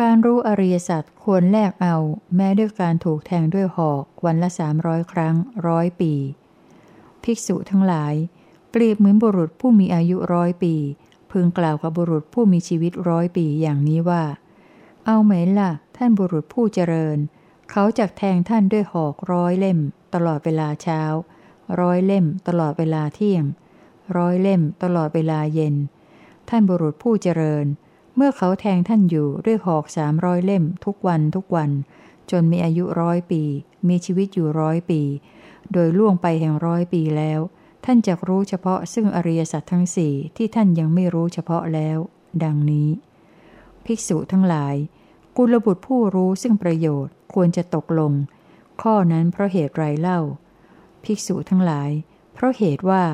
การรู้อริยสัจควรแลกเอา แม้ด้วยการถูกแทงด้วยหอกวันละสามร้อยครั้งร้อยปี ภิกษุทั้งหลาย เปรียบเหมือนบุรุษผู้มีอายุร้อยปี พึงกล่าวกับบุรุษผู้มีชีวิตร้อยปีอย่างนี้ว่า เอาไหมล่ะ ท่านบุรุษผู้เจริญ เขาจักแทงท่านด้วยหอกร้อยเล่ม ตลอดเวลาเช้า ร้อยเล่ม ตลอดเวลาเที่ยง ร้อยเล่ม ตลอดเวลาเย็น ท่านบุรุษผู้เจริญเเมื่อเขาแทงท่านอยู่ด้วยหอกสามร้อยเล่ม ทุกวันทุกวัน จนมีอายุร้อยปี มีชีวิตอยู่ร้อยปี โดยล่วงไปแห่งร้อยปีแล้ว ท่านจะรู้เฉพาะซึ่งอริยสัจทั้งสี่ที่ท่านยังไม่รู้เฉพาะแล้ว ดังนี้ ภิกษุทั้งหลาย กุลบุตรผู้รู้ซึ่งประโยชน์ควรจะตกลง ข้อนั้นเพราะเหตุไรเล่า ภิกษุทั้งหลาย เพราะเหตุว่า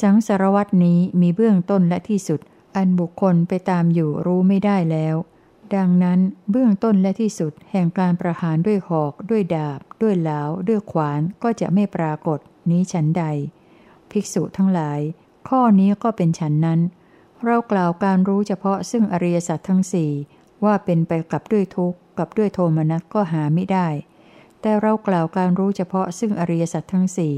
สังสารวัตนี้มีเบื้องต้นและที่สุด อันบุคคลไปตามอยู่รู้ไม่ได้แล้ว ดังนั้นเบื้องต้นและที่สุดแห่งการประหารด้วยหอก ด้วยดาบ ด้วยเหลาด้วยขวานก็จะไม่ปรากฏนี้ฉันใด ภิกษุทั้งหลาย ข้อนี้ก็เป็นฉันนั้น เรากล่าวการรู้เฉพาะซึ่งอริยสัจทั้งสี่ว่าเป็นไปกับด้วยทุกข์กับด้วยโทมนัสก็หาไม่ได้ แต่เรากล่าวการรู้เฉพาะซึ่งอริยสัจทั้งสี่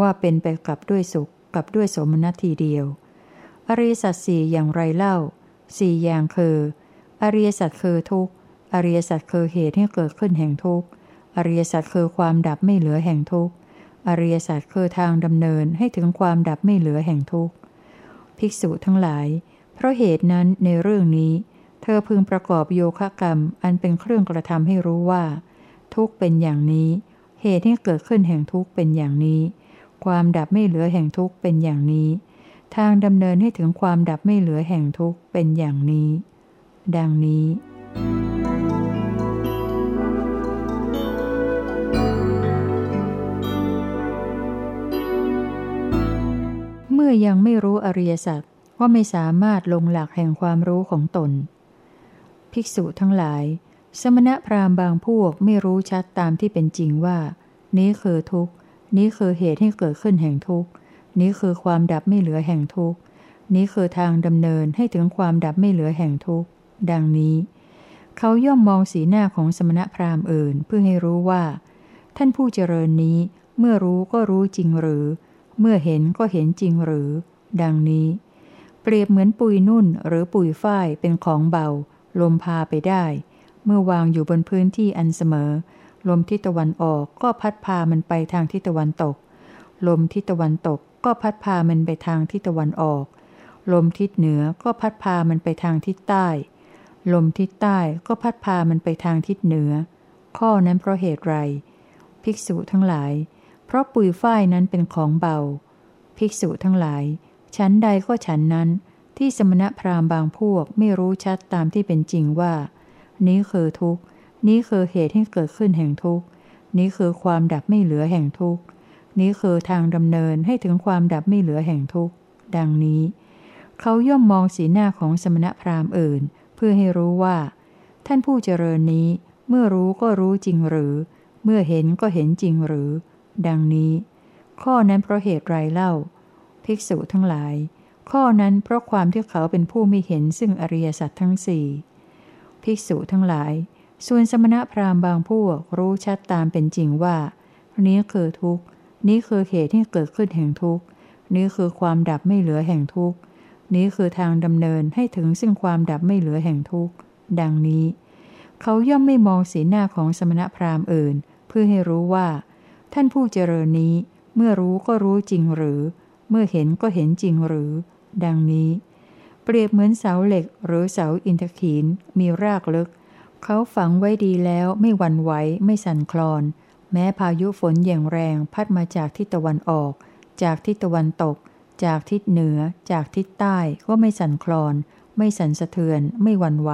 ว่าเป็นไปกับด้วยสุขกับด้วยโสมนัสทีเดียว อริยสัจสี่อย่างไรเล่าสี่อย่างคือ อริยสัจคือทุกข์ อริยสัจคือเหตุให้เกิดขึ้นแห่งทุกข์ อริยสัจคือความดับไม่เหลือแห่งทุกข์ อริยสัจคือทางดำเนินให้ถึงความดับไม่เหลือแห่งทุกข์ ภิกษุทั้งหลาย เพราะเหตุนั้นในเรื่องนี้ เธอพึงประกอบโยคะกรรม อันเป็นเครื่องกระทำให้รู้ว่า ทุกข์เป็นอย่างนี้ เหตุให้เกิดขึ้นแห่งทุกข์เป็นอย่างนี้ ความดับไม่เหลือแห่งทุกข์เป็นอย่างนี้ ทางดำเนินให้ถึงความดับไม่เหลือแห่งทุกข์เป็นอย่างนี้ ดังนี้ เมื่อยังไม่รู้อริยสัจก็ไม่สามารถลงหลักแห่งความรู้ของตน ภิกษุทั้งหลาย สมณพราหมณ์บางพวกไม่รู้ชัดตามที่เป็นจริงว่า นี้คือทุกข์ นี้คือเหตุให้เกิดขึ้นแห่งทุกข์ นี้คือความดับไม่เหลือแห่งทุกข์ นี้คือทางดำเนินให้ถึงความดับไม่เหลือแห่งทุกข์ ดังนี้ เขาย่อมมองสีหน้าของสมณพราหมณ์อื่น เพื่อให้รู้ว่า ท่านผู้เจริญนี้ เมื่อรู้ก็รู้จริงหรือ เมื่อเห็นก็เห็นจริงหรือ ดังนี้ เปรียบเหมือนปุยนุ่นหรือปุยฝ้ายเป็นของเบา ลมพาไปได้ เมื่อวางอยู่บนพื้นที่อันเสมอ ลมทิศตะวันออกก็พัดพามันไปทางทิศตะวันตกลมทิศตะวันตก ก็พัดพามันไปทางทิศตะวันออก ลมทิศเหนือก็พัดพามันไปทางทิศใต้ ลมทิศใต้ก็พัดพามันไปทางทิศเหนือ ข้อนั้นเพราะเหตุไร ภิกษุทั้งหลาย เพราะปุยฝ้ายนั้นเป็นของเบา ภิกษุทั้งหลาย ชั้นใดก็ฉันนั้น ที่สมณพราหมณ์บางพวกไม่รู้ชัดตามที่เป็นจริงว่า นี้คือทุกข์ นี้คือเหตุให้เกิดขึ้นแห่งทุกข์ นี้คือความดับไม่เหลือแห่งทุกข์ นี้คือทางดำเนินให้ถึงความดับไม่เหลือแห่งทุกข์ ดังนี้ เขาย่อมมองสีหน้าของสมณพราหมณ์อื่น เพื่อให้รู้ว่า ท่านผู้เจริญนี้ เมื่อรู้ก็รู้จริงหรือ เมื่อเห็นก็เห็นจริงหรือ ดังนี้ ข้อนั้นเพราะเหตุไรเล่า ภิกษุทั้งหลาย ข้อนั้นเพราะความที่เขาเป็นผู้ไม่เห็นซึ่งอริยสัจทั้งสี่ภิกษุทั้งหลาย ส่วนสมณพราหมณ์บางพวกรู้ชัดตามเป็นจริงว่านี้คือทุกข์ นี้คือเหตุที่เกิดขึ้นแห่งทุกข์ นี้คือความดับไม่เหลือแห่งทุกข์ นี้คือทางดำเนินให้ถึงซึ่งความดับไม่เหลือแห่งทุกข์ ดังนี้ เขาย่อมไม่มองสีหน้าของสมณพราหมณ์อื่น เพื่อให้รู้ว่า ท่านผู้เจริญนี้ เมื่อรู้ก็รู้จริงหรือ เมื่อเห็นก็เห็นจริงหรือ ดังนี้ เปรียบเหมือนเสาเหล็ก หรือเสาอินทขีนมีรากลึก เขาฝังไว้ดีแล้วไม่หวั่นไหวไม่สั่นคลอน แม้พายุฝนอย่างแรงพัดมาจากทิศตะวันออก จากทิศตะวันตก จากทิศเหนือ จากทิศใต้ก็ไม่สั่นคลอน ไม่สั่นสะเทือน ไม่หวั่นไหว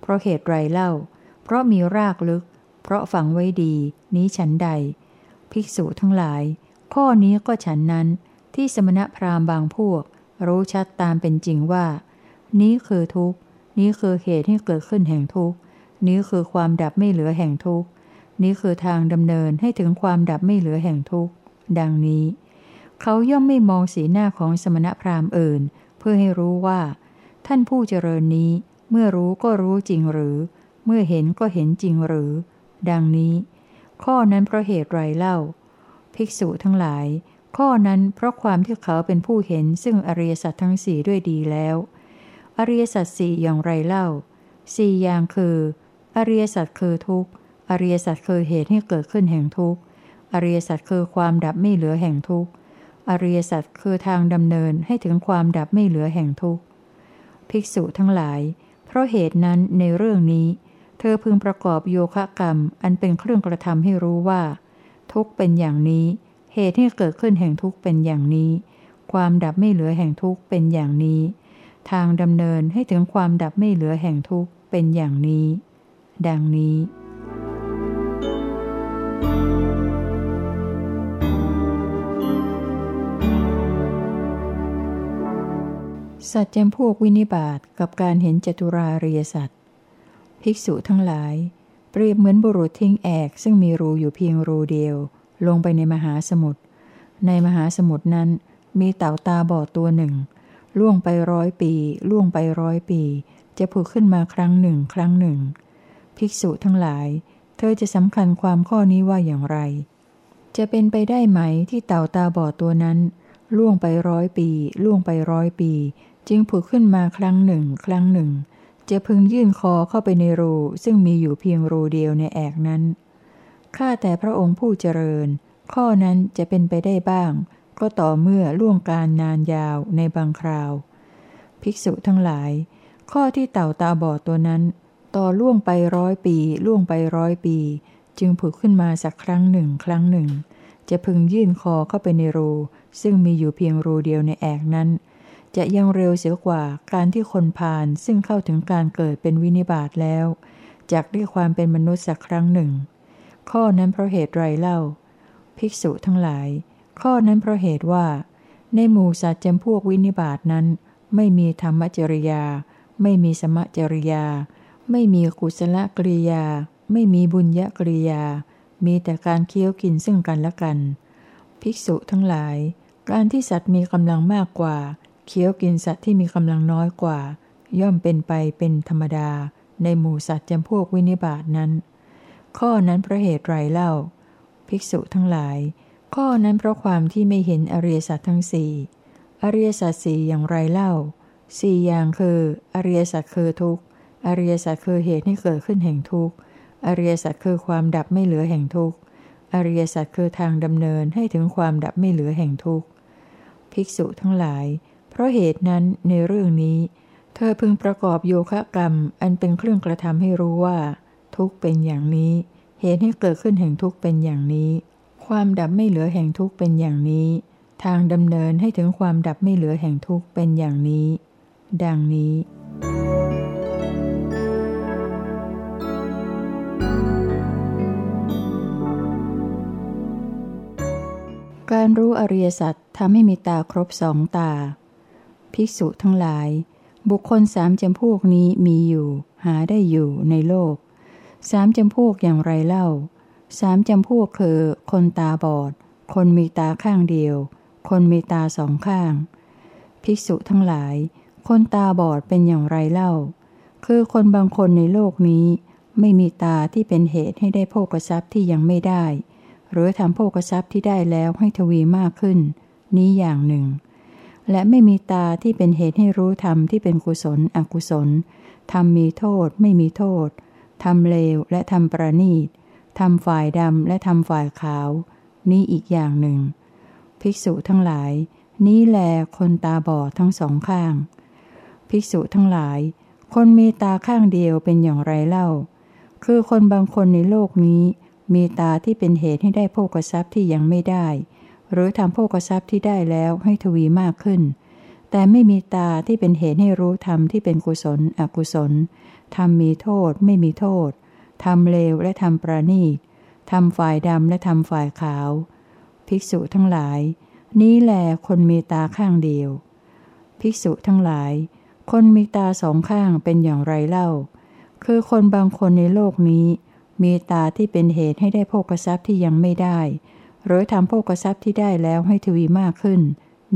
เพราะเหตุไรเล่า เพราะมีรากลึก เพราะฝังไว้ดี นี้ฉันใด ภิกษุทั้งหลาย ข้อนี้ก็ฉันนั้น ที่สมณพราหมณ์บางพวก รู้ชัดตามเป็นจริงว่า นี้คือทุกข์ นี้คือเหตุให้เกิดขึ้นแห่งทุกข์ นี้คือความดับไม่เหลือแห่งทุกข์ นี้คือทางดำเนินให้ถึงความดับไม่เหลือแห่งทุกข์ ดังนี้ เขาย่อมไม่มองสีหน้าของสมณพราหมณ์อื่น เพื่อให้รู้ว่า ท่านผู้เจริญนี้ เมื่อรู้ก็รู้จริงหรือ เมื่อเห็นก็เห็นจริงหรือ ดังนี้ ข้อนั้นเพราะเหตุไรเล่า ภิกษุทั้งหลาย ข้อนั้นเพราะความที่เขาเป็นผู้เห็นซึ่งอริยสัจทั้งสี่ด้วยดีแล้ว อริยสัจสี่อย่างไรเล่าสี่อย่างคือ อริยสัจคือทุกข์ อริยสัจคือเหตุให้เกิดขึ้นแห่งทุกข์อริยสัจคือความดับไม่เหลือแห่งทุกข์อริยสัจคือทางดำเนินให้ถึงความดับไม่เหลือแห่งทุกข์ภิกษุทั้งหลาย เพราะเหตุนั้นในเรื่องนี้ เธอพึงประกอบโยคะกรรม อันเป็นเครื่องกระทำให้รู้ว่า ทุกข์เป็นอย่างนี้ เหตุที่เกิดขึ้นแห่งทุกข์เป็นอย่างนี้ ความดับไม่เหลือแห่งทุกข์เป็นอย่างนี้ ทางดำเนินให้ถึงความดับไม่เหลือแห่งทุกข์เป็นอย่างนี้ ดังนี้ สัจจำพวกวินิบาตกับการเห็นจตุราริยสัตว์ภิกษุทั้งหลาย เปรียบเหมือนบุรุษทิ้งแอกซึ่งมีรูอยู่เพียงรูเดียว ลงไปในมหาสมุทรในมหาสมุทรนั้น มีเต่าตาบอดตัวหนึ่ง ล่วงไปร้อยปี ล่วงไปร้อยปี จะผุดขึ้นมาครั้งหนึ่ง ครั้งหนึ่ง ภิกษุทั้งหลาย เธอจะสำคัญความข้อนี้ว่าอย่างไร จะเป็นไปได้ไหมที่เต่าตาบอดตัวนั้น ล่วงไปร้อยปี ล่วงไปร้อยปี จึงผุดขึ้นมาครั้งหนึ่ง ครั้งหนึ่ง จะพึงยื่นคอเข้าไปในรู ซึ่งมีอยู่เพียงรูเดียวในแอกนั้นข้าแต่พระองค์ผู้เจริญ ข้อนั้นจะเป็นไปได้บ้าง ก็ต่อเมื่อล่วงการนานยาวในบางคราว ภิกษุทั้งหลาย ข้อที่เต่าตาบอดตัวนั้น ต่อล่วงไปร้อยปีล่วงไปร้อยปี จึงผุดขึ้นมาสักครั้งหนึ่งครั้งหนึ่ง จะพึงยื่นคอเข้าไปในรู ซึ่งมีอยู่เพียงรูเดียวในแอกนั้น จะยังเร็วเสียกว่าการที่คนผ่านซึ่งเข้าถึงการเกิดเป็นวินิบาตแล้วจากได้ความเป็นมนุษย์สักครั้งหนึ่ง ข้อนั้นเพราะเหตุไรเล่า ภิกษุทั้งหลาย ข้อนั้นเพราะเหตุว่า ในหมู่สัตว์จำพวกวินิบาตนั้น ไม่มีธรรมจริยา ไม่มีสมจริยา ไม่มีกุศลกริยา ไม่มีบุญยกริยา มีแต่การเคี้ยวกินซึ่งกันและกัน ภิกษุทั้งหลาย การที่สัตว์มีกำลังมากกว่า เคี้ยวกินสัตว์ที่มีกำลังน้อยกว่า ย่อมเป็นไปเป็นธรรมดา ในหมู่สัตว์จำพวกวินิบาตนั้น ข้อนั้นเพราะเหตุไรเล่า ภิกษุทั้งหลาย ข้อนั้นเพราะความที่ไม่เห็นอริยสัจทั้งสี่อริยสัจสี่อย่างไรเล่าสี่อย่างคือ อริยสัจคือทุกข์อริยสัจคือเหตุให้เกิดขึ้นแห่งทุกข์อริยสัจคือความดับไม่เหลือแห่งทุกข์อริยสัจคือทางดำเนินให้ถึงความดับไม่เหลือแห่งทุกข์ภิกษุทั้งหลาย ราะเหตุนั้นในเรื่องนี้ เธอพึงประกอบโยคะกรรม อันเป็นเครื่องกระทำให้รู้ว่า ทุกเป็นอย่างนี้ เหตุให้เกิดขึ้นแห่งทุกเป็นอย่างนี้ ความดับไม่เหลือแห่งทุกเป็นอย่างนี้ ทางดำเนินให้ถึงความดับไม่เหลือแห่งทุกเป็นอย่างนี้ ดังนี้การรู้อริยสัจทำให้มีตาครบสองตา ภิกษุทั้งหลาย บุคคลสามจำพวกนี้มีอยู่ หาได้อยู่ในโลก สามจำพวกอย่างไรเล่า สามจำพวกคือ คนตาบอด คนมีตาข้างเดียว คนมีตาสองข้าง ภิกษุทั้งหลาย คนตาบอดเป็นอย่างไรเล่า คือคนบางคนในโลกนี้ ไม่มีตาที่เป็นเหตุให้ได้โภกทรัพย์ที่ยังไม่ได้ หรือทำโภกทรัพย์ที่ได้แล้วให้ทวีมากขึ้น นี้อย่างหนึ่ง และไม่มีตาที่เป็นเหตุให้รู้ธรรมที่เป็นกุศล อกุศลทำมีโทษ ไม่มีโทษทำเลวและทำประณีตทำฝ่ายดำและทำฝ่ายขาว นี้อีกอย่างหนึ่ง ภิกษุทั้งหลาย นี้แลคนตาบอดทั้งสองข้าง ภิกษุทั้งหลาย คนมีตาข้างเดียวเป็นอย่างไรเล่า คือคนบางคนในโลกนี้ มีตาที่เป็นเหตุให้ได้โภกทรัพย์ที่ยังไม่ได้ หรือทำโภกทรัพย์ที่ได้แล้วให้ทวีมากขึ้น แต่ไม่มีตาที่เป็นเหตุให้รู้ธรรมที่เป็นกุศล อกุศลทำมีโทษ ไม่มีโทษทำเลวและทำประณีตทำฝ่ายดำและทำฝ่ายขาว ภิกษุทั้งหลาย นี้แหลคนมีตาข้างเดียว ภิกษุทั้งหลาย คนมีตาสองข้างเป็นอย่างไรเล่า คือคนบางคนในโลกนี้ มีตาที่เป็นเหตุให้ได้โภกทรัพย์ที่ยังไม่ได้ หรือทำโภกทรัพย์ที่ได้แล้วให้ทวีมากขึ้น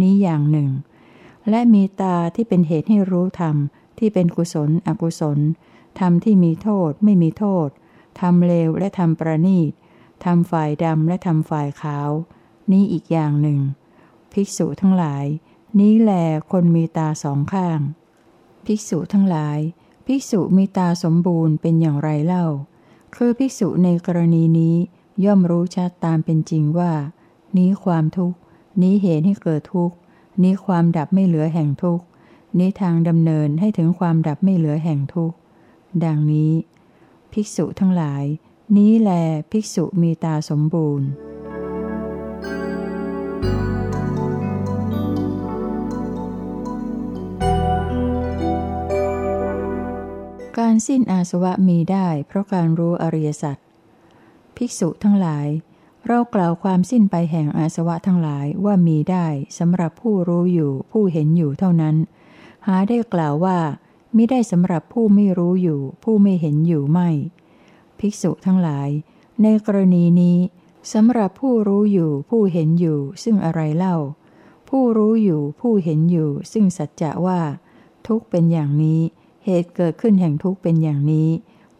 นี้อย่างหนึ่ง และมีตาที่เป็นเหตุให้รู้ธรรม ที่เป็นกุศล อกุศลทำที่มีโทษ ไม่มีโทษทำเลวและทำประณีตทำฝ่ายดำและทำฝ่ายขาว นี้อีกอย่างหนึ่ง ภิกษุทั้งหลาย นี้แลคนมีตาสองข้าง ภิกษุทั้งหลาย ภิกษุมีตาสมบูรณ์เป็นอย่างไรเล่า คือภิกษุในกรณีนี้ ย่อมรู้ชัดตามเป็นจริงว่า นี้ความทุกข์ นี้เหตุให้เกิดทุกข์ นี้ความดับไม่เหลือแห่งทุกข์นี้ทางดำเนินให้ถึงความดับไม่เหลือแห่งทุกข์ ดังนี้ ภิกษุทั้งหลาย นี้แลภิกษุมีตาสมบูรณ์การสิ้นอาสวะมีได้เพราะการรู้อริยสัจ ภิกษุทั้งหลาย เรากล่าวความสิ้นไปแห่งอาสวะทั้งหลายว่ามีได้สำหรับผู้รู้อยู่ผู้เห็นอยู่เท่านั้น หาได้กล่าวว่ามิได้สำหรับผู้ไม่รู้อยู่ ผู้ไม่เห็นอยู่ไม่ ภิกษุทั้งหลาย ในกรณีนี้สำหรับผู้รู้อยู่ผู้เห็นอยู่ ซึ่งอะไรเล่า ผู้รู้อยู่ผู้เห็นอยู่ ซึ่งสัจจะว่า ทุกเป็นอย่างนี้ เหตุเกิดขึ้นแห่งทุกเป็นอย่างนี้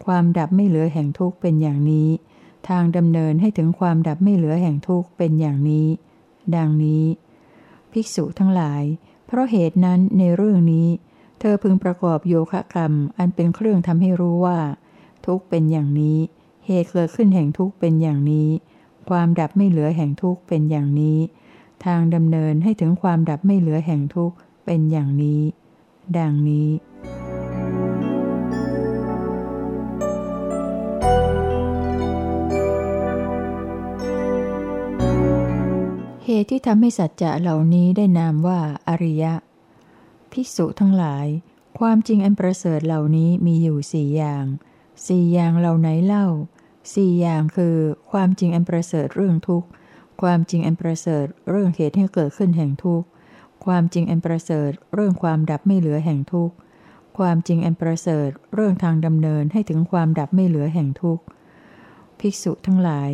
ความดับไม่เหลือแห่งทุกเป็นอย่างนี้ ทางดำเนินให้ถึงความดับไม่เหลือแห่งทุกเป็นอย่างนี้ ดังนี้ ภิกษุทั้งหลาย เพราะเหตุนั้นในเรื่องนี้ เธอพึงประกอบโยคะกรรม อันเป็นเครื่องทำให้รู้ว่า ทุกเป็นอย่างนี้ เหตุเกิดขึ้นแห่งทุกเป็นอย่างนี้ ความดับไม่เหลือแห่งทุกเป็นอย่างนี้ ทางดำเนินให้ถึงความดับไม่เหลือแห่งทุกเป็นอย่างนี้ ดังนี้ ตุที่ทำให้สัจจะเหล่านี้ได้นามว่าอริยะ ภิกษุทั้งหลาย ความจริงอันประเสริฐเหล่านี้มีอยู่สี่อย่างสี่อย่างเหล่าไหนเล่าสี่อย่างคือ ความจริงอันประเสริฐเรื่องทุกข์ ความจริงอันประเสริฐเรื่องเหตุให้เกิดขึ้นแห่งทุกข์ ความจริงอันประเสริฐเรื่องความดับไม่เหลือแห่งทุกข์ ความจริงอันประเสริฐเรื่องทางดำเนินให้ถึงความดับไม่เหลือแห่งทุกข์ ภิกษุทั้งหลาย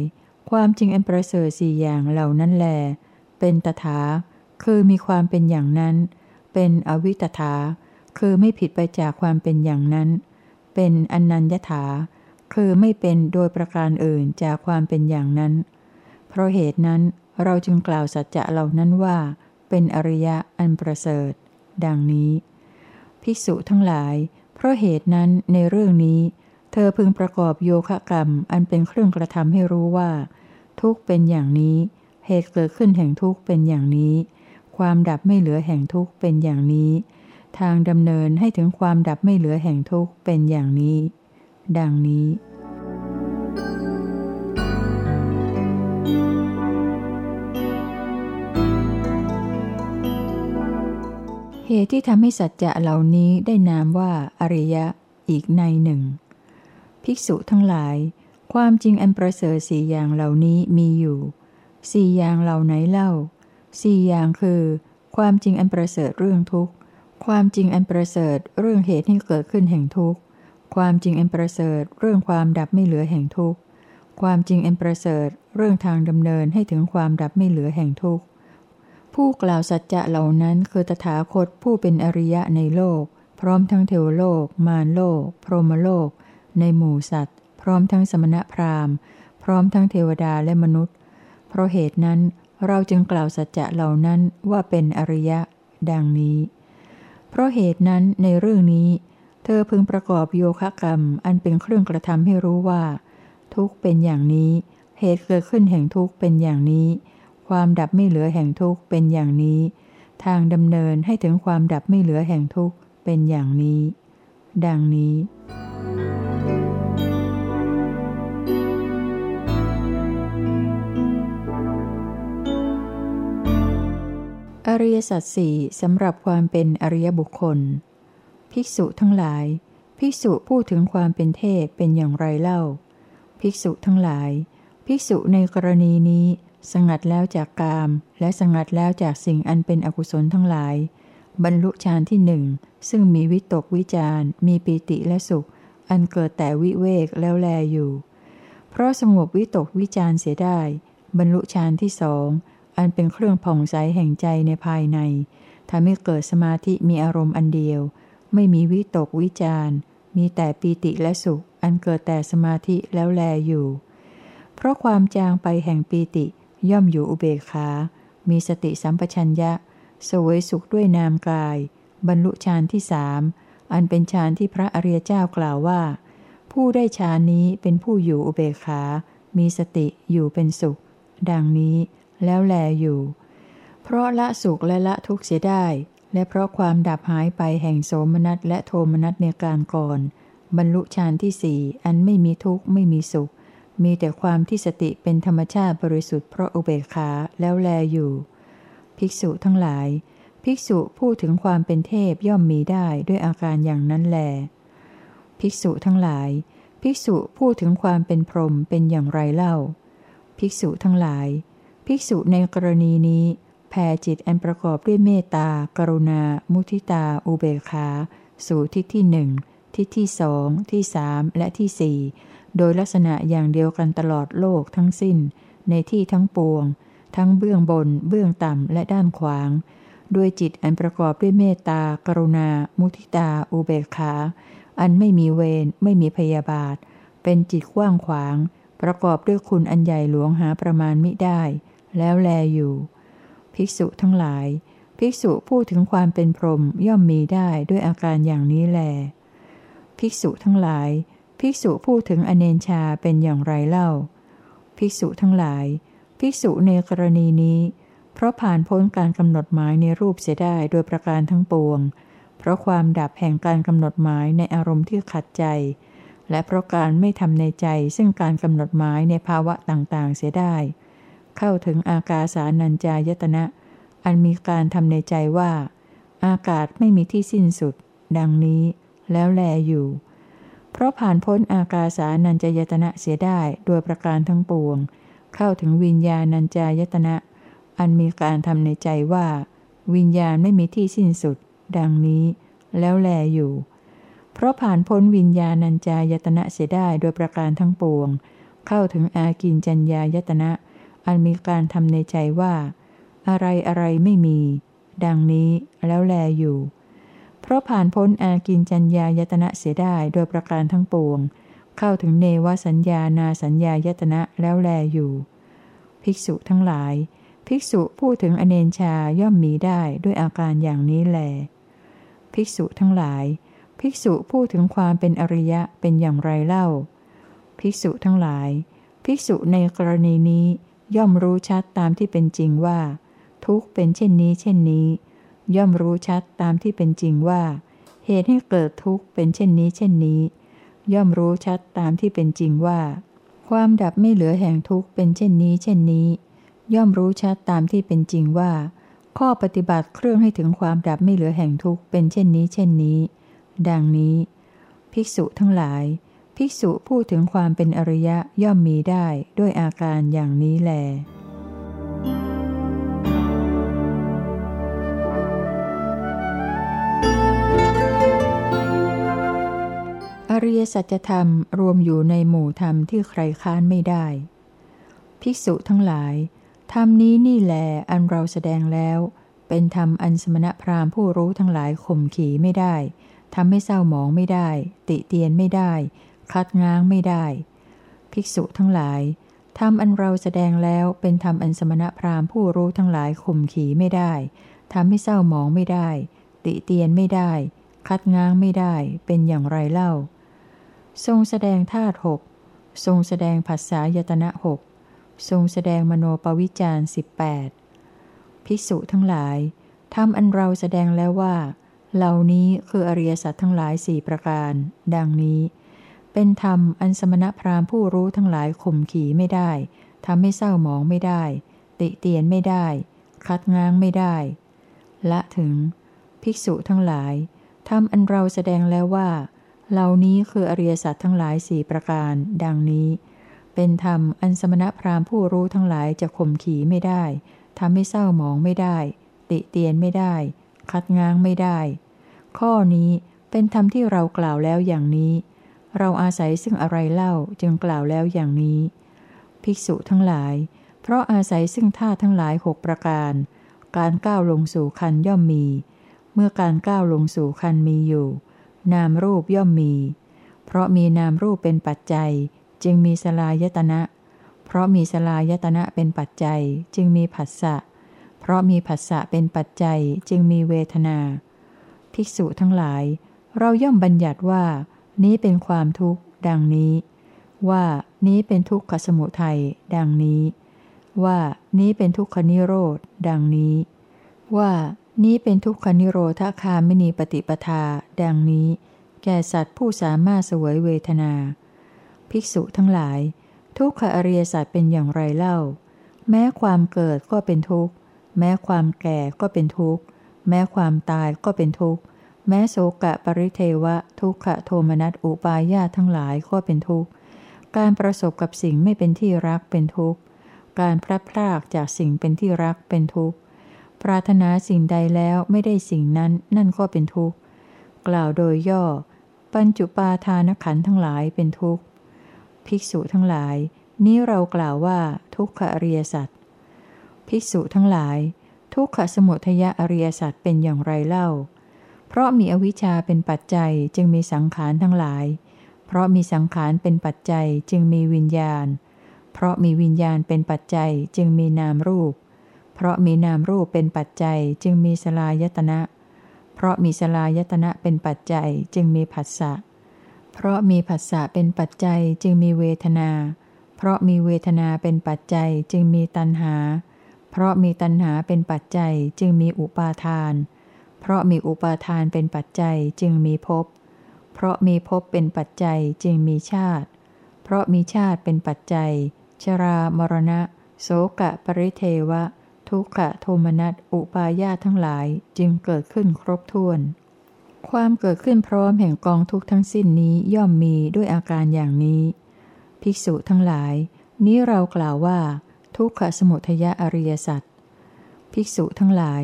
ความจริงอันประเสริฐสี่อย่างเหล่านั้นแล เป็นตถา คือมีความเป็นอย่างนั้น เป็นอวิตถา คือไม่ผิดไปจากความเป็นอย่างนั้น เป็นอนัญญถา คือไม่เป็นโดยประการอื่นจากความเป็นอย่างนั้น เพราะเหตุนั้นเราจึงกล่าวสัจจะเหล่านั้นว่า เป็นอริยะอันประเสริฐ ดังนี้ ภิกษุทั้งหลาย เพราะเหตุนั้นในเรื่องนี้ เธอพึงประกอบโยคะกรรมอันเป็นเครื่องกระทำให้รู้ว่า ทุกเป็นอย่างนี้ เหตุเกิดขึ้นแห่งทุกข์เป็นอย่างนี้ ความดับไม่เหลือแห่งทุกข์เป็นอย่างนี้ ทางดำเนินให้ถึงความดับไม่เหลือแห่งทุกข์เป็นอย่างนี้ ดังนี้เหตุที่ทำให้สัจจะเหล่านี้ได้นามว่าอริยะอีกในหนึ่ง ภิกษุทั้งหลาย ความจริงอันประเสริฐสี่อย่างเหล่านี้มีอยู่ สี่อย่างเหล่าไหนเล่า สี่อย่างคือ ความจริงอันประเสริฐเรื่องทุกข์ ความจริงอันประเสริฐเรื่องเหตุให้เกิดขึ้นแห่งทุกข์ ความจริงอันประเสริฐเรื่องความดับไม่เหลือแห่งทุกข์ ความจริงอันประเสริฐเรื่องทางดำเนินให้ถึงความดับไม่เหลือแห่งทุกข์ ผู้กล่าวสัจจะเหล่านั้นคือตถาคตผู้เป็นอริยะในโลก พร้อมทั้งเทวโลก มารโลก พรหมโลก ในหมู่สัตว์ พร้อมทั้งสมณพราหมณ์ พร้อมทั้งเทวดาและมนุษย์ เพราะเหตุนั้นเราจึงกล่าวสัจจะเหล่านั้นว่าเป็นอริยะ ดังนี้ เพราะเหตุนั้นในเรื่องนี้ เธอพึงประกอบโยคะกรรม อันเป็นเครื่องกระทำให้รู้ว่า ทุกเป็นอย่างนี้ เหตุเกิดขึ้นแห่งทุกเป็นอย่างนี้ ความดับไม่เหลือแห่งทุกเป็นอย่างนี้ ทางดำเนินให้ถึงความดับไม่เหลือแห่งทุกเป็นอย่างนี้ ดังนี้ อริยสัจสี่สำหรับความเป็นอริยบุคคล ภิกษุทั้งหลาย ภิกษุพูดถึงความเป็นเทพเป็นอย่างไรเล่า ภิกษุทั้งหลาย ภิกษุในกรณีนี้ สงัดแล้วจากกาม และสงัดแล้วจากสิ่งอันเป็นอกุศลทั้งหลาย บรรลุฌานที่หนึ่ง ซึ่งมีวิตกวิจารมีปีติและสุข อันเกิดแต่วิเวกแล้วแลอยู่ เพราะสงบวิตกวิจารเสียได้ บรรลุฌานที่สอง อันเป็นเครื่องผ่องใสแห่งใจในภายในทำให้เกิดสมาธิมีอารมณ์อันเดียว ไม่มีวิตกวิจารมีแต่ปีติและสุข อันเกิดแต่สมาธิแล้วแลอยู่ เพราะความจางไปแห่งปีติย่อมอยู่อุเบกขา มีสติสัมปชัญญะ สวยสุขด้วยนามกาย บรรลุฌานที่สามอันเป็นฌานที่พระอริยเจ้ากล่าวว่า ผู้ได้ฌานนี้เป็นผู้อยู่อุเบกขา มีสติอยู่เป็นสุข ดังนี้ แล้วแลอยู่ เพราะละสุขและละทุกข์เสียได้ และเพราะความดับหายไปแห่งโสมนัสและโทมนัสในการก่อน บรรลุฌานที่สี่อันไม่มีทุกข์ไม่มีสุข มีแต่ความที่สติเป็นธรรมชาติบริสุทธิ์เพราะอุเบกขาแล้วแลอยู่ ภิกษุทั้งหลาย ภิกษุพูดถึงความเป็นเทพย่อมมีได้ด้วยอาการอย่างนั้นแล ภิกษุทั้งหลาย ภิกษุพูดถึงความเป็นพรหมเป็นอย่างไรเล่า ภิกษุทั้งหลาย ภิกษุในกรณีนี้แผ่จิตอันประกอบด้วยเมตตา กรุณา มุทิตา อุเบกขา สู่ทิศที่หนึ่งทิศที่สองที่สามและที่สี่โดยลักษณะอย่างเดียวกันตลอดโลกทั้งสิ้น ในที่ทั้งปวง ทั้งเบื้องบน เบื้องต่ำ และด้านขวาง ด้วยจิตอันประกอบด้วยเมตตา กรุณา มุทิตา อุเบกขา อันไม่มีเวร ไม่มีพยาบาท เป็นจิตกว้างขวาง ประกอบด้วยคุณอันใหญ่หลวงหาประมาณมิได้ แล้วแลอยู่ ภิกษุทั้งหลาย ภิกษุพูดถึงความเป็นพรหมย่อมมีได้ด้วยอาการอย่างนี้แล ภิกษุทั้งหลาย ภิกษุพูดถึงอเนชาเป็นอย่างไรเล่า ภิกษุทั้งหลาย ภิกษุในกรณีนี้ เพราะผ่านพ้นการกำหนดหมายในรูปเสียได้โดยประการทั้งปวง เพราะความดับแห่งการกำหนดหมายในอารมณ์ที่ขัดใจและเพราะการไม่ทำในใจซึ่งการกำหนดหมายในภาวะต่างๆ เสียได้ เข้าถึงอากาสานัญจายตนะ อันมีการทำในใจว่า อากาศไม่มีที่สิ้นสุด ดังนี้ แล้วแลอยู่ เพราะผ่านพ้นอากาสานัญจายตนะเสียได้โดยประการทั้งปวง เข้าถึงวิญญาณัญจายตนะ อันมีการทำในใจว่า วิญญาณไม่มีที่สิ้นสุด ดังนี้ แล้วแลอยู่ เพราะผ่านพ้นวิญญาณัญจายตนะเสียได้โดยประการทั้งปวง เข้าถึงอากินจัญญายตนะ อันมีการทำในใจว่า อะไรอะไรไม่มี ดังนี้แล้วแลอยู่ เพราะผ่านพ้นอากินจัญญายตนะเสียได้โดยประการทั้งปวง เข้าถึงเนวสัญญานาสัญญายตนะแล้วแลอยู่ ภิกษุทั้งหลาย ภิกษุพูดถึงอเนนชาย่อมมีได้ด้วยอาการอย่างนี้แล ภิกษุทั้งหลาย ภิกษุพูดถึงความเป็นอริยะเป็นอย่างไรเล่า ภิกษุทั้งหลายภิกษุในกรณีนี้ ย่อมรู้ชัดตามที่เป็นจริงว่า ทุกเป็นเช่นนี้เช่นนี้ ย่อมรู้ชัดตามที่เป็นจริงว่า เหตุให้เกิดทุกเป็นเช่นนี้เช่นนี้ ย่อมรู้ชัดตามที่เป็นจริงว่า ความดับไม่เหลือแห่งทุกเป็นเช่นนี้เช่นนี้ ย่อมรู้ชัดตามที่เป็นจริงว่า ข้อปฏิบัติเครื่องให้ถึงความดับไม่เหลือแห่งทุกเป็นเช่นนี้เช่นนี้ ดังนี้ ภิกษุทั้งหลาย ภิกษุพูดถึงความเป็นอริยะย่อมมีได้ด้วยอาการอย่างนี้แล อริยสัจธรรมรวมอยู่ในหมู่ธรรมที่ใครค้านไม่ได้ ภิกษุทั้งหลาย ธรรมนี้นี่แลอันเราแสดงแล้ว เป็นธรรมอันสมณพราหมณ์ผู้รู้ทั้งหลายข่มขีไม่ได้ทำให้เศร้าหมองไม่ได้ ติเตียนไม่ได้ คัดง้างไม่ได้ ภิกษุทั้งหลายธรรมอันเราแสดงแล้วเป็นธรรมอันสมณพราหมณ์ผู้รู้ทั้งหลายข่มขีไม่ได้ทำให้เศร้าหมองไม่ได้ ติเตียนไม่ได้ คัดง้างไม่ได้ เป็นอย่างไรเล่า ทรงแสดงธาตุหกทรงแสดงภาษายตนะหกทรงแสดงมโนปวิจารสิบแปดภิกษุทั้งหลายธรรมอันเราแสดงแล้วว่า เหล่านี้คืออริยสัจทั้งหลายสี่ประการ ดังนี้ เป็นธรรมอันสมณพราหมณ์ผู้รู้ทั้งหลายข่มขีไม่ได้ทำให้เศร้าหมองไม่ได้ ติเตียนไม่ได้ คัดง้างไม่ได้ ละถึง ภิกษุทั้งหลายธรรมอันเราแสดงแล้วว่า เหล่านี้คืออริยสัจทั้งหลายสี่ประการ ดังนี้ เป็นธรรมอันสมณพราหมณ์ผู้รู้ทั้งหลายจะข่มขีไม่ได้ทำให้เศร้าหมองไม่ได้ ติเตียนไม่ได้ คัดง้างไม่ได้ ข้อนี้เป็นธรรมที่เรากล่าวแล้วอย่างนี้ เราอาศัยซึ่งอะไรเล่าจึงกล่าวแล้วอย่างนี้ ภิกษุทั้งหลาย เพราะอาศัยซึ่งท่าทั้งหลายหกประการ การก้าวลงสู่คันย่อมมี เมื่อการก้าวลงสู่คันมีอยู่ นามรูปย่อมมี เพราะมีนามรูปเป็นปัจจัย จึงมีสลายตนะ เพราะมีสลายตนะเป็นปัจจัย จึงมีผัสสะ เพราะมีผัสสะเป็นปัจจัย จึงมีเวทนา ภิกษุทั้งหลาย เราย่อมบัญญัติว่า นี้เป็นความทุกข์ ดังนี้ ว่านี้เป็นทุกขสมุทัย ดังนี้ ว่านี้เป็นทุกขนิโรธ ดังนี้ ว่านี้เป็นทุกขนิโรธคาไม่นีปฏิปทา ดังนี้ แก่สัตว์ผู้สามารถสวยเวทนา ภิกษุทั้งหลาย ทุกขอริยสัตว์เป็นอย่างไรเล่า แม้ความเกิดก็เป็นทุกข์ แม้ความแก่ก็เป็นทุกข์ แม้ความตายก็เป็นทุกข์ แม้โสกะปริเทวะ ทุกขโทมนัสอุปาญาทั้งหลายก็เป็นทุกข์ การประสบกับสิ่งไม่เป็นที่รักเป็นทุกข์ การพลัดพรากจากสิ่งเป็นที่รักเป็นทุกข์ ปรารถนาสิ่งใดแล้วไม่ได้สิ่งนั้นนั่นก็เป็นทุกข์ กล่าวโดยย่อ ปัญจุปาทานขันทั้งหลายเป็นทุกข์ ภิกษุทั้งหลาย นี้เรากล่าวว่าทุกขอริยสัตว์ภิกษุทั้งหลาย ทุกขสมุทยอริยสัตว์เป็นอย่างไรเล่า เพราะมีอวิชชาเป็นปัจจัยจึงมีสังขารทั้งหลาย เพราะมีสังขารเป็นปัจจัยจึงมีวิญญาณ เพราะมีวิญญาณเป็นปัจจัยจึงมีนามรูป เพราะมีนามรูปเป็นปัจจัยจึงมีสลายตนะ เพราะมีสลายตนะเป็นปัจจัยจึงมีผัสสะ เพราะมีผัสสะเป็นปัจจัยจึงมีเวทนา เพราะมีเวทนาเป็นปัจจัยจึงมีตัณหา เพราะมีตัณหาเป็นปัจจัยจึงมีอุปาทานเพราะมีอุปาทานเป็นปัจจัยจึงมีภพ เพราะมีภพเป็นปัจจัยจึงมีชาติ เพราะมีชาติเป็นปัจจัย ชรามรณะ โสกะปริเทวะ ทุกขโทมนัสอุปาญาทั้งหลายจึงเกิดขึ้นครบถ้วน ความเกิดขึ้นพร้อมแห่งกองทุกทั้งสิ้นนี้ย่อมมีด้วยอาการอย่างนี้ ภิกษุทั้งหลาย นี้เรากล่าวว่า ทุกขสมุทยอริยสัจภิกษุทั้งหลาย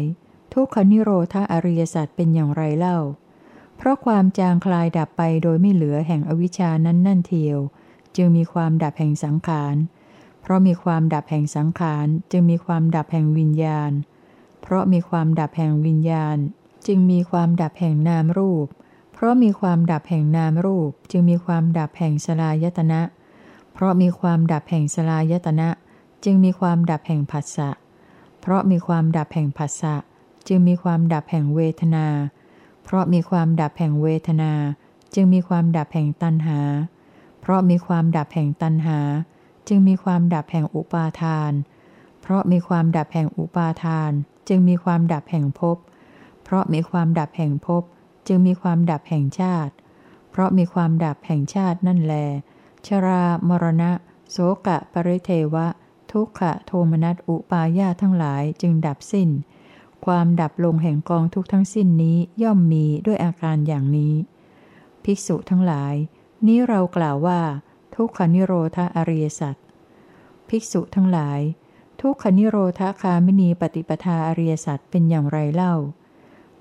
ทุกขนิโรธาอริยสัจเป็นอย่างไรเล่า เพราะความจางคลายดับไปโดยไม่เหลือแห่งอวิชานั้นนั่นเทียว จึงมีความดับแห่งสังขาร เพราะมีความดับแห่งสังขารจึงมีความดับแห่งวิญญาณ เพราะมีความดับแห่งวิญญาณ จึงมีความดับแห่งนามรูป เพราะมีความดับแห่งนามรูป จึงมีความดับแห่งสลายตนะ เพราะมีความดับแห่งสลายตนะ จึงมีความดับแห่งผัสสะ เพราะมีความดับแห่งผัสสะ จึงมีความดับแห่งเวทนา เพราะมีความดับแห่งเวทนา จึงมีความดับแห่งตัณหา เพราะมีความดับแห่งตัณหา จึงมีความดับแห่งอุปาทาน เพราะมีความดับแห่งอุปาทาน จึงมีความดับแห่งภพ เพราะมีความดับแห่งภพ จึงมีความดับแห่งชาติ เพราะมีความดับแห่งชาตินั่นแล ชรา มรณะ โสกะ ปริเทวะ ทุกขะ โทมนัส อุปาญาทั้งหลายจึงดับสิ้น ความดับลงแห่งกองทุกทั้งสิ้นนี้ย่อมมีด้วยอาการอย่างนี้ ภิกษุทั้งหลาย นี้เรากล่าวว่า ทุกขนิโรธาอริยสัจภิกษุทั้งหลาย ทุกขนิโรธาคามินีปฏิปทาอริยสัจเป็นอย่างไรเล่า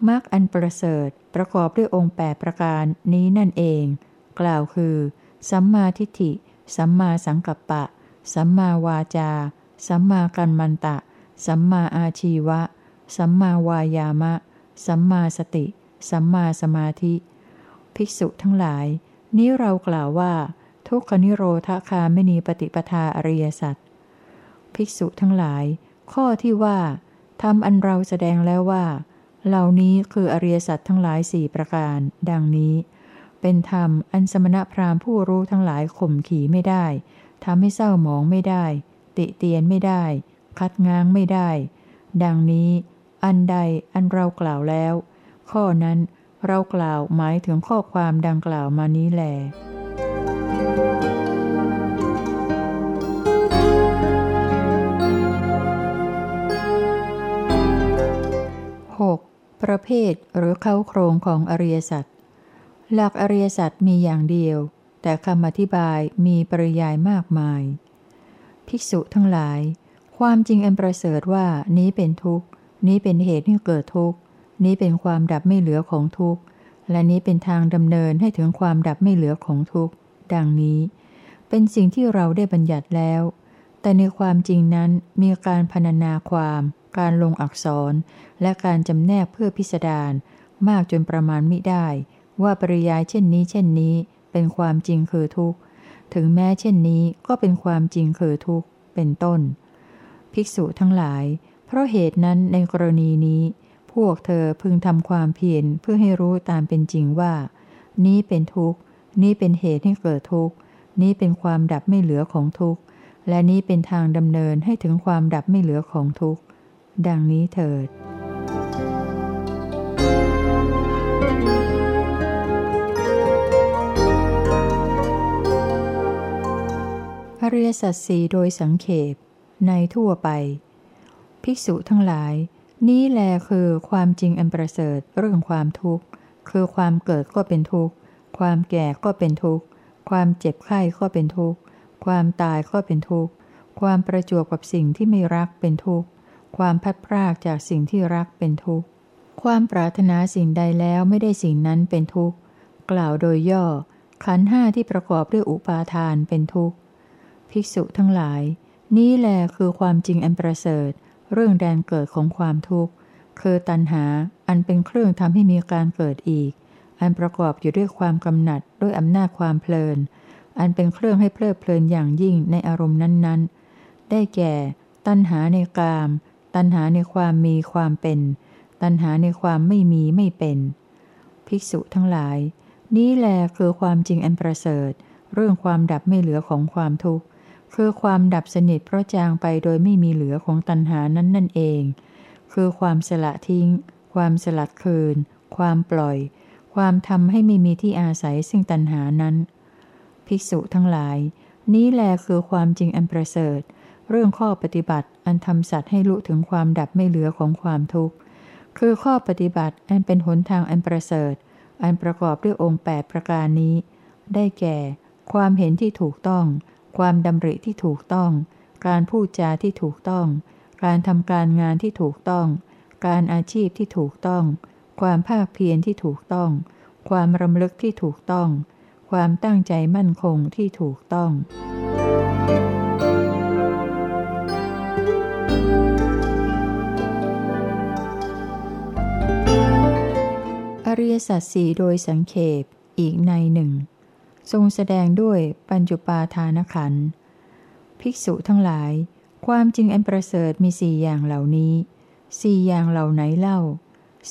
มรรคอันประเสริฐประกอบด้วยองค์แปประการนี้นั่นเอง กล่าวคือ สัมมาทิฏฐิ สัมมาสังกัปปะ สัมมาวาจา สัมมากัมมันตะ สัมมาอาชีวะ สัมมาวายามะ สัมมาสติ สัมมาสมาธิ ภิกษุทั้งหลาย นี้เรากล่าวว่า ทุกขนิโรธคาไม่นีปฏิปทาอริยสัจภิกษุทั้งหลาย ข้อที่ว่าทำอันเราแสดงแล้วว่า เหล่านี้คืออริยสัจทั้งหลายสี่ประการ ดังนี้ เป็นธรรมอันสมณพราหมณ์ผู้รู้ทั้งหลายข่มขีไม่ได้ทำให้เศร้าหมองไม่ได้ ติเตียนไม่ได้ คัดง้างไม่ได้ ดังนี้ อันใดอันเรากล่าวแล้ว ข้อนั้นเรากล่าวหมายถึงข้อความดังกล่าวมานี้แหละ 6. ประเภทหรือเข้าโครงของอริยสัจหลักอริยสัจมีอย่างเดียว แต่คำอธิบายมีปริยายมากมาย ภิกษุทั้งหลาย ความจริงอันประเสริฐว่านี้เป็นทุกข์ นี้เป็นเหตุให้เกิดทุกข์ นี้เป็นความดับไม่เหลือของทุกข์ และนี้เป็นทางดำเนินให้ถึงความดับไม่เหลือของทุกข์ ดังนี้ เป็นสิ่งที่เราได้บัญญัติแล้ว แต่ในความจริงนั้นมีการพรรณนาความ การลงอักษร และการจำแนกเพื่อพิสดารมากจนประมาณมิได้ ว่าปริยายเช่นนี้เช่นนี้ เป็นความจริงคือทุกข์ ถึงแม้เช่นนี้ก็เป็นความจริงคือทุกข์ เป็นต้น ภิกษุทั้งหลาย เพราะเหตุนั้นในกรณีนี้ พวกเธอพึงทำความเพียรเพื่อให้รู้ตามเป็นจริงว่า นี้เป็นทุกข์ นี้เป็นเหตุให้เกิดทุกข์ นี้เป็นความดับไม่เหลือของทุกข์ และนี้เป็นทางดำเนินให้ถึงความดับไม่เหลือของทุกข์ ดังนี้เถิดอริยสัจสีโดยสังเขปในทั่วไป ภิกษุทั้งหลาย นี้แลคือความจริงอันประเสริฐเรื่องความทุกข์ คือความเกิดก็เป็นทุกข์ ความแก่ก็เป็นทุกข์ ความเจ็บไข้ก็เป็นทุกข์ ความตายก็เป็นทุกข์ ความประจวบกับสิ่งที่ไม่รักเป็นทุกข์ ความพัดพรากจากสิ่งที่รักเป็นทุกข์ ความปรารถนาสิ่งใดแล้วไม่ได้สิ่งนั้นเป็นทุกข์ กล่าวโดยย่อ ขันห้าที่ประกอบด้วยอุปาทานเป็นทุกข์ ภิกษุทั้งหลาย นี้แลคือความจริงอันประเสริฐ เรื่องแดนเกิดของความทุกข์ คือตัณหาอันเป็นเครื่องทำให้มีการเกิดอีก อันประกอบอยู่ด้วยความกำหนัดด้วยอำนาจความเพลิน อันเป็นเครื่องให้เพลิดเพลินอย่างยิ่งในอารมณ์นั้นๆ ได้แก่ ตัณหาในกาม ตัณหาในความมีความเป็น ตัณหาในความไม่มีไม่เป็น ภิกษุทั้งหลาย นี้แลคือความจริงอันประเสริฐ เรื่องความดับไม่เหลือของความทุกข์ คือความดับสนิทเพราะจางไปโดยไม่มีเหลือของตัณหานั้นนั่นเอง คือความสละทิ้ง ความสลัดคืน ความปล่อย ความทำให้ไม่มีที่อาศัยซึ่งตัณหานั้น ภิกษุทั้งหลาย นี้แลคือความจริงอันประเสริฐ เรื่องข้อปฏิบัติอันทำสัตว์ให้รู้ถึงความดับไม่เหลือของความทุกข์ คือข้อปฏิบัติอันเป็นหนทางอันประเสริฐ อันประกอบด้วยองค์แปดประการนี้ ได้แก่ ความเห็นที่ถูกต้อง ความดำริที่ถูกต้อง การพูดจาที่ถูกต้อง การทำการงานที่ถูกต้อง การอาชีพที่ถูกต้อง ความภาคเพียรที่ถูกต้อง ความรำลึกที่ถูกต้อง ความตั้งใจมั่นคงที่ถูกต้องอริยสัจสี่โดยสังเขปอีกในหนึ่ง ทรงแสดงด้วยปัญจุปาทานขันภิกษุทั้งหลาย ความจริงอันประเสริฐมีสี่อย่างเหล่านี้สี่อย่างเหล่าไหนเล่า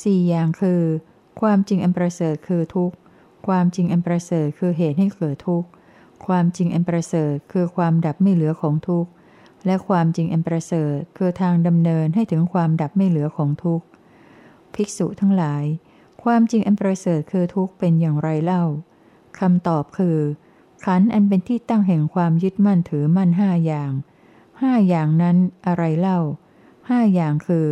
สี่อย่างคือ ความจริงอันประเสริฐคือทุกข์ ความจริงอันประเสริฐคือเหตุให้เกิดทุกข์ ความจริงอันประเสริฐคือความดับไม่เหลือของทุกข์ และความจริงอันประเสริฐคือทางดำเนินให้ถึงความดับไม่เหลือของทุกข์ ภิกษุทั้งหลาย ความจริงอันประเสริฐคือทุกข์เป็นอย่างไรเล่า คำตอบคือ ขันอันเป็นที่ตั้งแห่งความยึดมั่นถือมั่นห้าอย่างห้าอย่างนั้นอะไรเล่าห้าอย่างคือ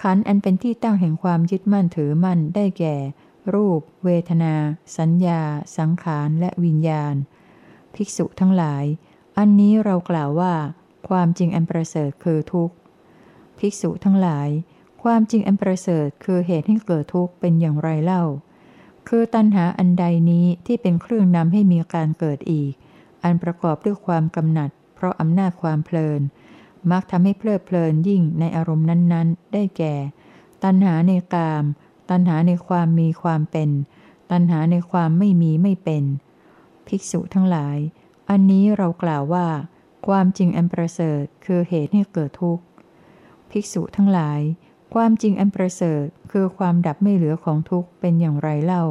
ขันอันเป็นที่ตั้งแห่งความยึดมั่นถือมั่นได้แก่ รูป เวทนา สัญญา สังขารและวิญญาณ ภิกษุทั้งหลาย อันนี้เรากล่าวว่า ความจริงอันประเสริฐคือทุกข์ ภิกษุทั้งหลาย ความจริงอันประเสริฐคือเหตุให้เกิดทุกข์เป็นอย่างไรเล่า คือตัณหาอันใดนี้ที่เป็นเครื่องนำให้มีการเกิดอีก อันประกอบด้วยความกำหนัด เพราะอำนาจความเพลิน มักทำให้เพลิดเพลินยิ่งในอารมณ์นั้นๆ ได้แก่ ตัณหาในกาม ตัณหาในความมีความเป็น ตัณหาในความไม่มีไม่เป็น ภิกษุทั้งหลาย อันนี้เรากล่าวว่า ความจริงอันประเสริฐคือเหตุให้เกิดทุกข์ ภิกษุทั้งหลาย ความจริงอันประเสริฐคือความดับไม่เหลือของทุกข์เป็นอย่างไรเล่า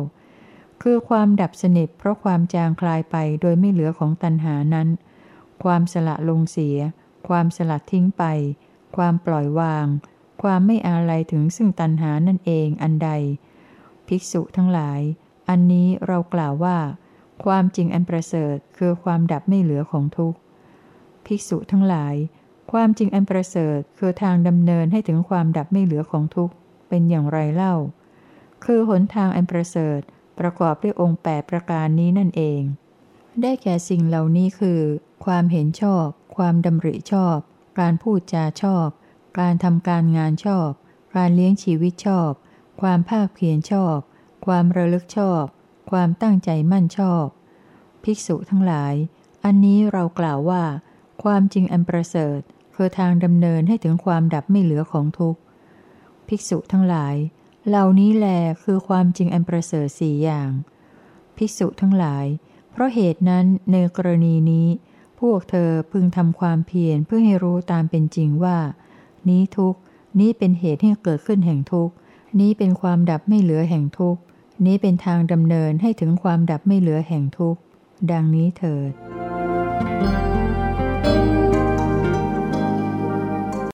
คือความดับสนิทเพราะความจางคลายไปโดยไม่เหลือของตัณหานั้น ความสละลงเสีย ความสลัดทิ้งไป ความปล่อยวาง ความไม่อาลัยถึงซึ่งตัณหานั่นเองอันใด ภิกษุทั้งหลาย อันนี้เรากล่าวว่า ความจริงอันประเสริฐคือความดับไม่เหลือของทุกข์ ภิกษุทั้งหลาย ความจริงอันประเสริฐคือทางดำเนินให้ถึงความดับไม่เหลือของทุกข์เป็นอย่างไรเล่า คือหนทางอันประเสริฐประกอบด้วยองค์แปดประการนี้นั่นเอง ได้แก่สิ่งเหล่านี้คือ ความเห็นชอบ ความดำริชอบ การพูดจาชอบ การทำการงานชอบ การเลี้ยงชีวิตชอบ ความภาคเพียรชอบ ความระลึกชอบ ความตั้งใจมั่นชอบ ภิกษุทั้งหลาย อันนี้เรากล่าวว่า ความจริงอันประเสริฐ คือทางดำเนินให้ถึงความดับไม่เหลือของทุกข์ ภิกษุทั้งหลาย เหล่านี้แลคือความจริงอันประเสริฐสี่อย่าง ภิกษุทั้งหลาย เพราะเหตุนั้นในกรณีนี้ พวกเธอพึงทำความเพียรเพื่อให้รู้ตามเป็นจริงว่า นี้ทุกนี้เป็นเหตุให้เกิดขึ้นแห่งทุกนี้เป็นความดับไม่เหลือแห่งทุกนี้เป็นทางดำเนินให้ถึงความดับไม่เหลือแห่งทุกดังนี้เถิด Thank you.